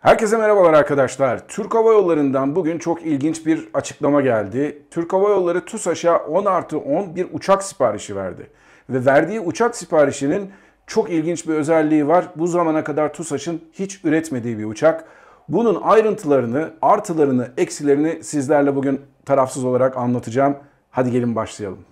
Herkese merhabalar arkadaşlar. Türk Hava Yolları'ndan bugün çok ilginç bir açıklama geldi. Türk Hava Yolları TUSAŞ'a 10 artı 10 bir uçak siparişi verdi. Ve verdiği uçak siparişinin çok ilginç bir özelliği var. Bu zamana kadar TUSAŞ'ın hiç üretmediği bir uçak. Bunun ayrıntılarını, artılarını, eksilerini sizlerle bugün tarafsız olarak anlatacağım. Hadi gelin başlayalım.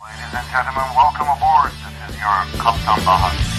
Ladies and gentlemen, welcome aboard. This is your.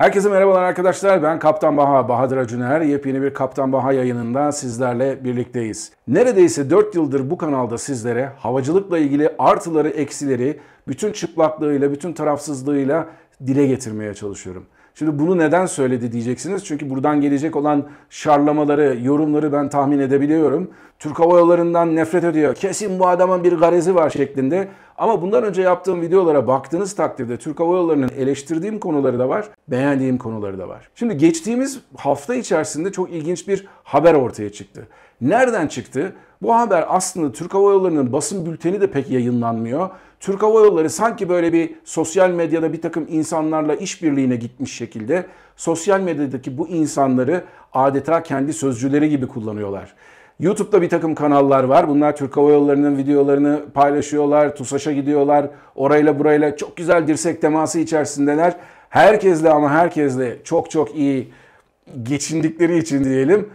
Herkese merhabalar arkadaşlar. Ben Kaptan Baha, Bahadır Acuner. Yepyeni bir Kaptan Baha yayınında sizlerle birlikteyiz. Neredeyse 4 yıldır bu kanalda sizlere havacılıkla ilgili artıları, eksileri, bütün çıplaklığıyla, bütün tarafsızlığıyla dile getirmeye çalışıyorum. Şimdi bunu neden söyledi diyeceksiniz. Çünkü buradan gelecek olan şarlamaları, yorumları ben tahmin edebiliyorum. Türk Hava Yolları'ndan nefret ediyor. Kesin bu adamın bir garezi var şeklinde. Ama bundan önce yaptığım videolara baktığınız takdirde Türk Hava Yolları'nın eleştirdiğim konuları da var, beğendiğim konuları da var. Şimdi geçtiğimiz hafta içerisinde çok ilginç bir haber ortaya çıktı. Nereden çıktı? Bu haber aslında Türk Hava Yolları'nın basın bülteni de pek yayınlanmıyor. Türk Hava Yolları sanki böyle bir sosyal medyada bir takım insanlarla işbirliğine gitmiş şekilde sosyal medyadaki bu insanları adeta kendi sözcüleri gibi kullanıyorlar. YouTube'da bir takım kanallar var. Bunlar Türk Hava Yolları'nın videolarını paylaşıyorlar. TUSAŞ'a gidiyorlar. Orayla burayla çok güzel dirsek teması içerisindeler. Herkesle ama herkesle çok çok iyi geçindikleri için diyelim.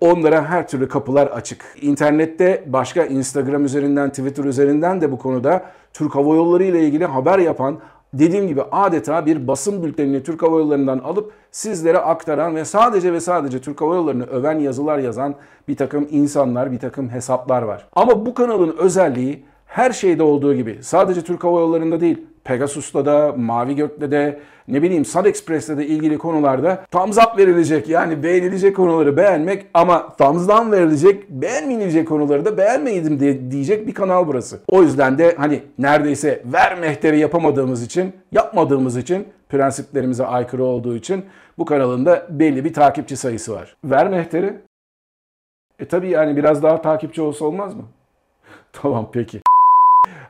Onlara her türlü kapılar açık. İnternette başka Instagram üzerinden, Twitter üzerinden de bu konuda Türk Hava Yolları ile ilgili haber yapan dediğim gibi adeta bir basın bültenini Türk Hava Yolları'ndan alıp sizlere aktaran ve sadece ve sadece Türk Hava Yolları'nı öven yazılar yazan bir takım insanlar, bir takım hesaplar var. Ama bu kanalın özelliği her şeyde olduğu gibi sadece Türk Hava Yolları'nda değil, Pegasus'ta da, Mavi Gök'te de, ne bileyim Sun Express'te de ilgili konularda thumbs up verilecek yani beğenilecek konuları beğenmek ama thumbs down verilecek beğenmeyecek konuları da beğenmeyelim diye diyecek bir kanal burası. O yüzden de hani neredeyse ver mehteri yapamadığımız için, yapmadığımız için prensiplerimize aykırı olduğu için bu kanalın da belli bir takipçi sayısı var. Ver mehteri. E tabii yani biraz daha takipçi olsa olmaz mı? tamam peki.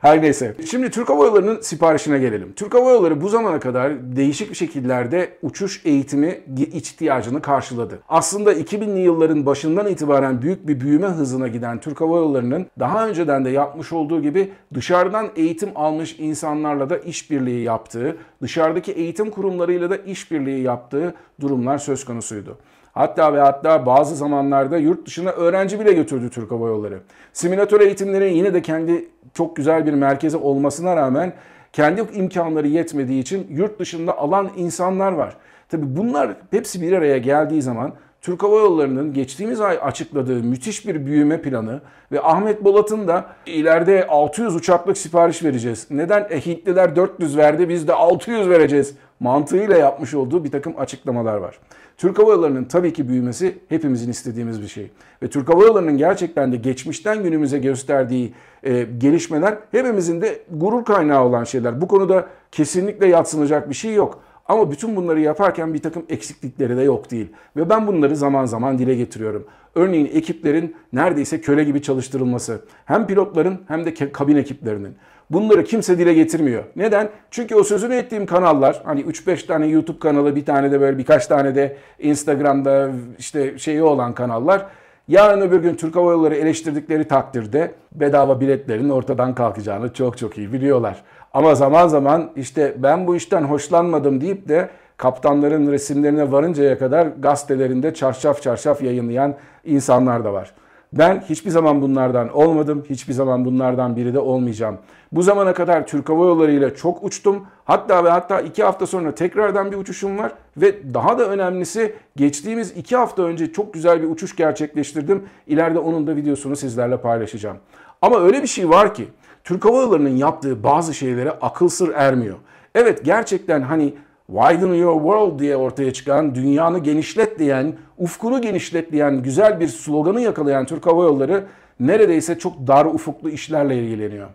Her neyse. Şimdi Türk Hava Yolları'nın siparişine gelelim. Türk Hava Yolları bu zamana kadar değişik şekillerde uçuş eğitimi ihtiyacını karşıladı. Aslında 2000'li yılların başından itibaren büyük bir büyüme hızına giden Türk Hava Yolları'nın daha önceden de yapmış olduğu gibi dışarıdan eğitim almış insanlarla da işbirliği yaptığı, dışarıdaki eğitim kurumlarıyla da işbirliği yaptığı durumlar söz konusuydu. Hatta ve hatta bazı zamanlarda yurt dışına öğrenci bile götürdü Türk Hava Yolları. Simülatör eğitimleri yine de kendi çok güzel bir merkezi olmasına rağmen kendi imkanları yetmediği için yurt dışında alan insanlar var. Tabi bunlar hepsi bir araya geldiği zaman Türk Hava Yolları'nın geçtiğimiz ay açıkladığı müthiş bir büyüme planı ve Ahmet Bolat'ın da ileride 600 uçaklık sipariş vereceğiz. Neden? E, Hintliler 400 verdi biz de 600 vereceğiz mantığıyla yapmış olduğu bir takım açıklamalar var. Türk Hava Yolları'nın tabii ki büyümesi hepimizin istediğimiz bir şey. Ve Türk Hava Yolları'nın gerçekten de geçmişten günümüze gösterdiği e, gelişmeler hepimizin de gurur kaynağı olan şeyler. Bu konuda kesinlikle yatsınacak bir şey yok. Ama bütün bunları yaparken bir takım eksiklikleri de yok değil. Ve ben bunları zaman zaman dile getiriyorum. Örneğin ekiplerin neredeyse köle gibi çalıştırılması. Hem pilotların hem de kabin ekiplerinin. Bunları kimse dile getirmiyor. Neden? Çünkü o sözünü ettiğim kanallar hani 3-5 tane YouTube kanalı bir tane de böyle birkaç tane de Instagram'da işte şeyi olan kanallar yarın öbür gün Türk Hava Yolları eleştirdikleri takdirde bedava biletlerin ortadan kalkacağını çok çok iyi biliyorlar. Ama zaman zaman işte ben bu işten hoşlanmadım deyip de kaptanların resimlerine varıncaya kadar gazetelerinde çarşaf çarşaf yayınlayan insanlar da var. Ben hiçbir zaman bunlardan olmadım. Hiçbir zaman bunlardan biri de olmayacağım. Bu zamana kadar Türk Hava Yolları ile çok uçtum. Hatta ve hatta iki hafta sonra tekrardan bir uçuşum var. Ve daha da önemlisi geçtiğimiz iki hafta önce çok güzel bir uçuş gerçekleştirdim. İleride onun da videosunu sizlerle paylaşacağım. Ama öyle bir şey var ki Türk Hava Yolları'nın yaptığı bazı şeylere akıl sır ermiyor. Evet gerçekten hani Widen Your World diye ortaya çıkan, dünyanı genişlet diyen, ufkunu genişlet diyen güzel bir sloganı yakalayan Türk Hava Yolları neredeyse çok dar ufuklu işlerle ilgileniyor.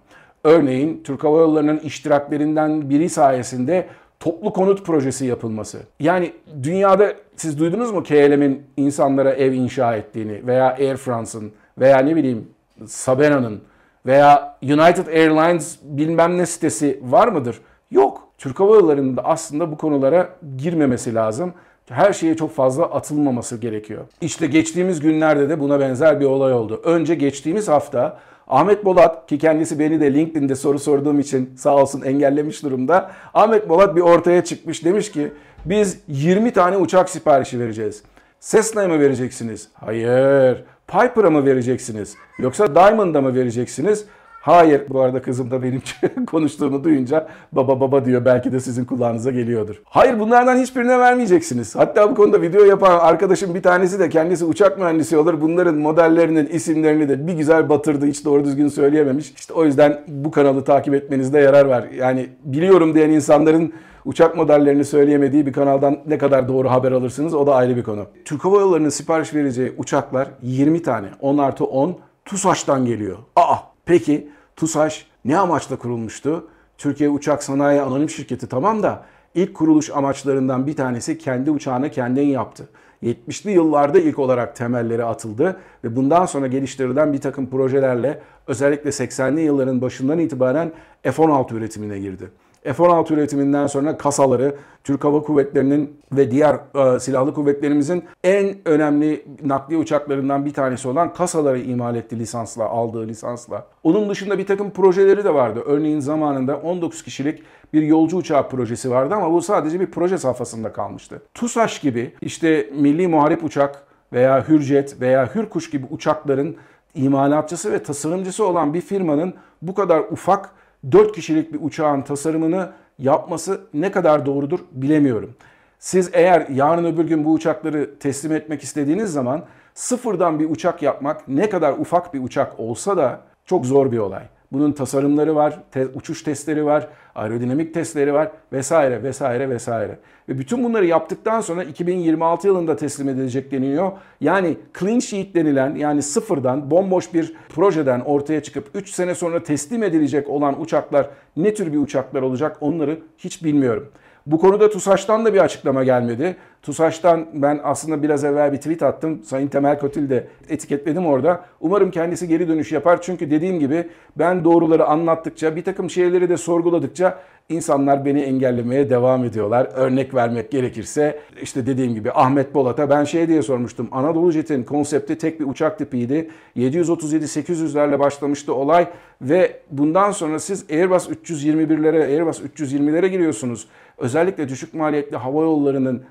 Örneğin Türk Hava Yolları'nın iştiraklerinden biri sayesinde toplu konut projesi yapılması. Yani dünyada siz duydunuz mu KLM'in insanlara ev inşa ettiğini veya Air France'ın veya ne bileyim Sabena'nın veya United Airlines bilmem ne sitesi var mıdır? Yok. Türk Hava Yolları'nın da aslında bu konulara girmemesi lazım. Her şeye çok fazla atılmaması gerekiyor. İşte geçtiğimiz günlerde de buna benzer bir olay oldu. Önce geçtiğimiz hafta Ahmet Bolat ki kendisi beni de LinkedIn'de soru sorduğum için sağ olsun engellemiş durumda. Ahmet Bolat bir ortaya çıkmış demiş ki biz 20 tane uçak siparişi vereceğiz. Cessna'ya mı vereceksiniz? Hayır. Piper'a mı vereceksiniz? Yoksa Diamond'a mı vereceksiniz? Hayır. Bu arada kızım da benim konuştuğumu duyunca baba baba diyor. Belki de sizin kulağınıza geliyordur. Hayır bunlardan hiçbirine vermeyeceksiniz. Hatta bu konuda video yapan arkadaşım bir tanesi de kendisi uçak mühendisi olur. Bunların modellerinin isimlerini de bir güzel batırdı. Hiç doğru düzgün söyleyememiş. İşte o yüzden bu kanalı takip etmenizde yarar var. Yani biliyorum diyen insanların uçak modellerini söyleyemediği bir kanaldan ne kadar doğru haber alırsınız o da ayrı bir konu. Türk Hava Yolları'nın sipariş vereceği uçaklar 20 tane 10 artı 10 TUSAŞ'tan geliyor. Aa peki TUSAŞ ne amaçla kurulmuştu? Türkiye Uçak Sanayi Anonim Şirketi tamam da ilk kuruluş amaçlarından bir tanesi kendi uçağını kendin yaptı. 70'li yıllarda ilk olarak temelleri atıldı ve bundan sonra geliştirilen bir takım projelerle özellikle 80'li yılların başından itibaren F-16 üretimine girdi. F-16 üretiminden sonra kasaları Türk Hava Kuvvetleri'nin ve diğer e, silahlı kuvvetlerimizin en önemli nakliye uçaklarından bir tanesi olan kasaları imal etti lisansla, aldığı lisansla. Onun dışında bir takım projeleri de vardı. Örneğin zamanında 19 kişilik bir yolcu uçağı projesi vardı ama bu sadece bir proje safhasında kalmıştı. TUSAŞ gibi işte milli muharip uçak veya Hürjet veya Hürkuş gibi uçakların imalatçısı ve tasarımcısı olan bir firmanın bu kadar ufak 4 kişilik bir uçağın tasarımını yapması ne kadar doğrudur bilemiyorum. Siz eğer yarın öbür gün bu uçakları teslim etmek istediğiniz zaman sıfırdan bir uçak yapmak ne kadar ufak bir uçak olsa da çok zor bir olay. Bunun tasarımları var, te- uçuş testleri var, aerodinamik testleri var vesaire vesaire vesaire. Ve bütün bunları yaptıktan sonra 2026 yılında teslim edilecek deniliyor. Yani clean sheet denilen yani sıfırdan bomboş bir projeden ortaya çıkıp 3 sene sonra teslim edilecek olan uçaklar ne tür bir uçaklar olacak onları hiç bilmiyorum. Bu konuda TUSAŞ'tan da bir açıklama gelmedi. TUSAŞ'tan ben aslında biraz evvel bir tweet attım. Sayın Temel Kotil de etiketledim orada. Umarım kendisi geri dönüş yapar. Çünkü dediğim gibi ben doğruları anlattıkça, bir takım şeyleri de sorguladıkça insanlar beni engellemeye devam ediyorlar. Örnek vermek gerekirse işte dediğim gibi Ahmet Bolat'a ben şey diye sormuştum. Anadolu Jet'in konsepti tek bir uçak tipiydi. 737-800'lerle başlamıştı olay ve bundan sonra siz Airbus 321'lere, Airbus 320'lere giriyorsunuz. Özellikle düşük maliyetli hava yollarının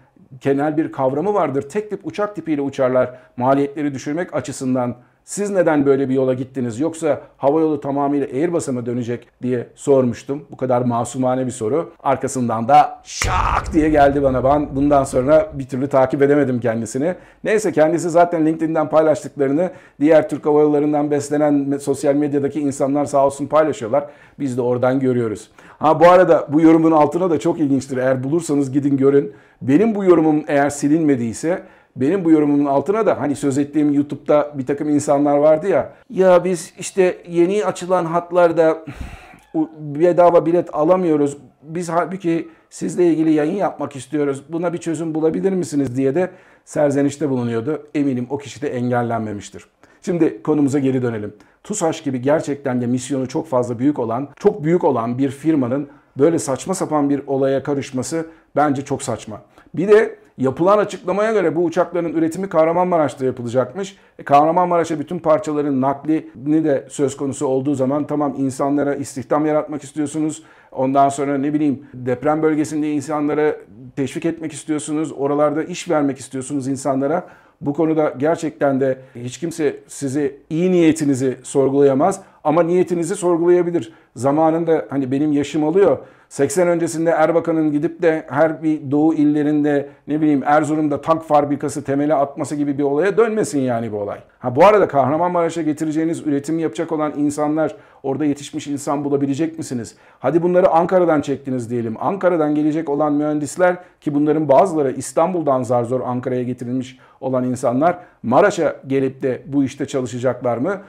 genel bir kavramı vardır. Tek tip uçak tipiyle uçarlar maliyetleri düşürmek açısından. Siz neden böyle bir yola gittiniz yoksa havayolu tamamıyla Airbus'a mı dönecek diye sormuştum. Bu kadar masumane bir soru. Arkasından da şak diye geldi bana. Ben bundan sonra bir türlü takip edemedim kendisini. Neyse kendisi zaten LinkedIn'den paylaştıklarını diğer Türk Hava Yolları'ndan beslenen sosyal medyadaki insanlar sağ olsun paylaşıyorlar. Biz de oradan görüyoruz. Ha bu arada bu yorumun altına da çok ilginçtir. Eğer bulursanız gidin görün. Benim bu yorumum eğer silinmediyse benim bu yorumumun altına da hani söz ettiğim YouTube'da bir takım insanlar vardı ya. Ya biz işte yeni açılan hatlarda bedava bilet alamıyoruz. Biz halbuki sizle ilgili yayın yapmak istiyoruz. Buna bir çözüm bulabilir misiniz diye de serzenişte bulunuyordu. Eminim o kişi de engellenmemiştir. Şimdi konumuza geri dönelim. TUSAŞ gibi gerçekten de misyonu çok fazla büyük olan, çok büyük olan bir firmanın böyle saçma sapan bir olaya karışması bence çok saçma. Bir de yapılan açıklamaya göre bu uçakların üretimi Kahramanmaraş'ta yapılacakmış. E, Kahramanmaraş'a bütün parçaların naklini de söz konusu olduğu zaman tamam insanlara istihdam yaratmak istiyorsunuz. Ondan sonra ne bileyim deprem bölgesinde insanlara teşvik etmek istiyorsunuz. Oralarda iş vermek istiyorsunuz insanlara. Bu konuda gerçekten de hiç kimse sizi iyi niyetinizi sorgulayamaz ama niyetinizi sorgulayabilir. Zamanında hani benim yaşım alıyor. 80 öncesinde Erbakan'ın gidip de her bir doğu illerinde ne bileyim Erzurum'da tank fabrikası temeli atması gibi bir olaya dönmesin yani bu olay. Ha bu arada Kahramanmaraş'a getireceğiniz üretim yapacak olan insanlar orada yetişmiş insan bulabilecek misiniz? Hadi bunları Ankara'dan çektiniz diyelim. Ankara'dan gelecek olan mühendisler ki bunların bazıları İstanbul'dan zar zor Ankara'ya getirilmiş olan insanlar Maraş'a gelip de bu işte çalışacaklar mı?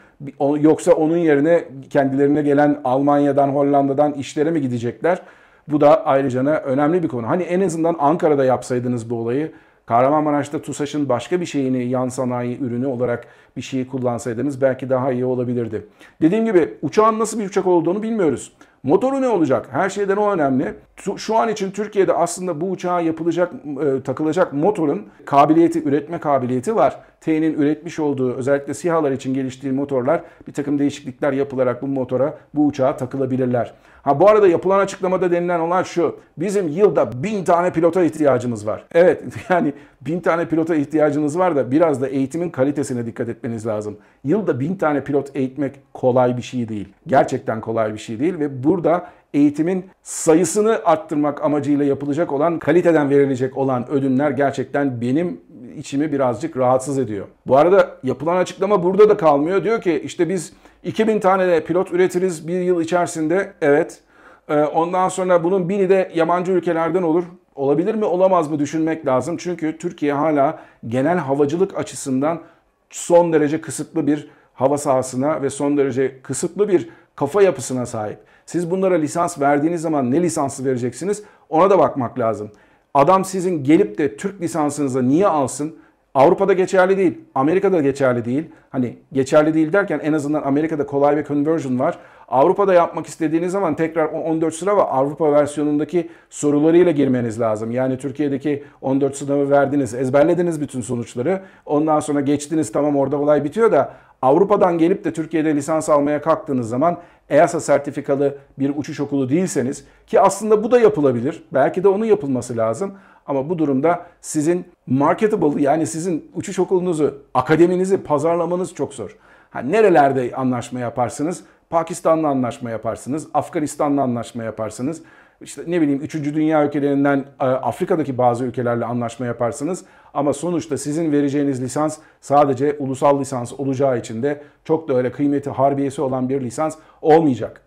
Yoksa onun yerine kendilerine gelen Almanya'dan, Hollanda'dan işlere mi gidecekler? Bu da ayrıca önemli bir konu. Hani en azından Ankara'da yapsaydınız bu olayı. Kahramanmaraş'ta TUSAŞ'ın başka bir şeyini yan sanayi ürünü olarak bir şeyi kullansaydınız belki daha iyi olabilirdi. Dediğim gibi uçağın nasıl bir uçak olduğunu bilmiyoruz. Motoru ne olacak? Her şeyden o önemli. Şu an için Türkiye'de aslında bu uçağa yapılacak, e, takılacak motorun kabiliyeti, üretme kabiliyeti var. T'nin üretmiş olduğu özellikle SİHA'lar için geliştiği motorlar bir takım değişiklikler yapılarak bu motora, bu uçağa takılabilirler. Ha bu arada yapılan açıklamada denilen olan şu. Bizim yılda bin tane pilota ihtiyacımız var. Evet yani bin tane pilota ihtiyacınız var da biraz da eğitimin kalitesine dikkat etmeniz lazım. Yılda bin tane pilot eğitmek kolay bir şey değil. Gerçekten kolay bir şey değil ve burada eğitimin sayısını arttırmak amacıyla yapılacak olan, kaliteden verilecek olan ödünler gerçekten benim içimi birazcık rahatsız ediyor. Bu arada yapılan açıklama burada da kalmıyor. Diyor ki işte biz 2000 tane de pilot üretiriz bir yıl içerisinde. Evet. Ee, Ondan sonra bunun biri de yabancı ülkelerden olur. Olabilir mi olamaz mı düşünmek lazım. Çünkü Türkiye hala genel havacılık açısından son derece kısıtlı bir hava sahasına ve son derece kısıtlı bir kafa yapısına sahip. Siz bunlara lisans verdiğiniz zaman ne lisansı vereceksiniz ona da bakmak lazım. Adam sizin gelip de Türk lisansınıza niye alsın? Avrupa'da geçerli değil, Amerika'da geçerli değil. Hani geçerli değil derken en azından Amerika'da kolay bir conversion var. Avrupa'da yapmak istediğiniz zaman tekrar o 14 sıra ve Avrupa versiyonundaki sorularıyla girmeniz lazım. Yani Türkiye'deki 14 sınavı verdiniz, ezberlediniz bütün sonuçları. Ondan sonra geçtiniz tamam orada olay bitiyor da Avrupa'dan gelip de Türkiye'de lisans almaya kalktığınız zaman EASA sertifikalı bir uçuş okulu değilseniz ki aslında bu da yapılabilir. Belki de onun yapılması lazım. Ama bu durumda sizin marketable yani sizin uçuş okulunuzu, akademinizi pazarlamanız çok zor. Ha, nerelerde anlaşma yaparsınız? Pakistan'la anlaşma yaparsınız, Afganistan'la anlaşma yaparsınız. İşte ne bileyim 3. dünya ülkelerinden e, Afrika'daki bazı ülkelerle anlaşma yaparsınız. Ama sonuçta sizin vereceğiniz lisans sadece ulusal lisans olacağı için de çok da öyle kıymeti harbiyesi olan bir lisans olmayacak.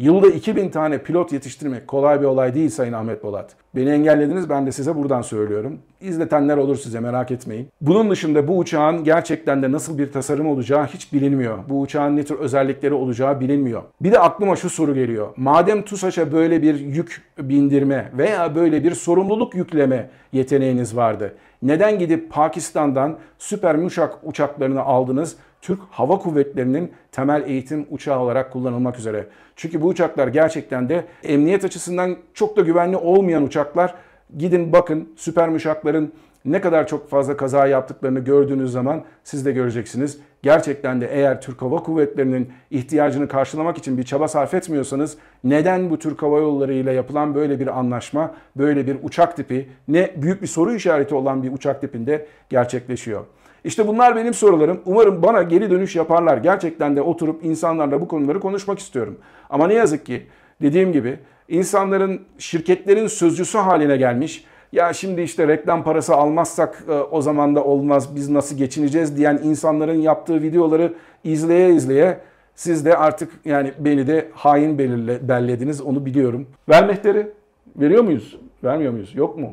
Yılda 2000 tane pilot yetiştirmek kolay bir olay değil Sayın Ahmet Bolat. Beni engellediniz ben de size buradan söylüyorum. İzletenler olur size merak etmeyin. Bunun dışında bu uçağın gerçekten de nasıl bir tasarım olacağı hiç bilinmiyor. Bu uçağın ne tür özellikleri olacağı bilinmiyor. Bir de aklıma şu soru geliyor. Madem TUSAŞ'a böyle bir yük bindirme veya böyle bir sorumluluk yükleme yeteneğiniz vardı. Neden gidip Pakistan'dan süper müşak uçaklarını aldınız? Türk Hava Kuvvetleri'nin temel eğitim uçağı olarak kullanılmak üzere. Çünkü bu uçaklar gerçekten de emniyet açısından çok da güvenli olmayan uçaklar. Gidin bakın süper müşakların ne kadar çok fazla kaza yaptıklarını gördüğünüz zaman siz de göreceksiniz. Gerçekten de eğer Türk Hava Kuvvetleri'nin ihtiyacını karşılamak için bir çaba sarf etmiyorsanız neden bu Türk Hava Yolları ile yapılan böyle bir anlaşma, böyle bir uçak tipi, ne büyük bir soru işareti olan bir uçak tipinde gerçekleşiyor? İşte bunlar benim sorularım. Umarım bana geri dönüş yaparlar. Gerçekten de oturup insanlarla bu konuları konuşmak istiyorum. Ama ne yazık ki dediğim gibi insanların, şirketlerin sözcüsü haline gelmiş. Ya şimdi işte reklam parası almazsak e, o zaman da olmaz biz nasıl geçineceğiz diyen insanların yaptığı videoları izleye izleye siz de artık yani beni de hain belirle, bellediniz onu biliyorum. Ver mehteri. Veriyor muyuz? Vermiyor muyuz? Yok mu?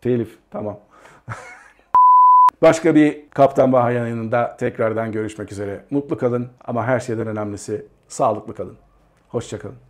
Telif. Tamam. Başka bir Kaptan Baha yayınında tekrardan görüşmek üzere. Mutlu kalın ama her şeyden önemlisi sağlıklı kalın. Hoşçakalın.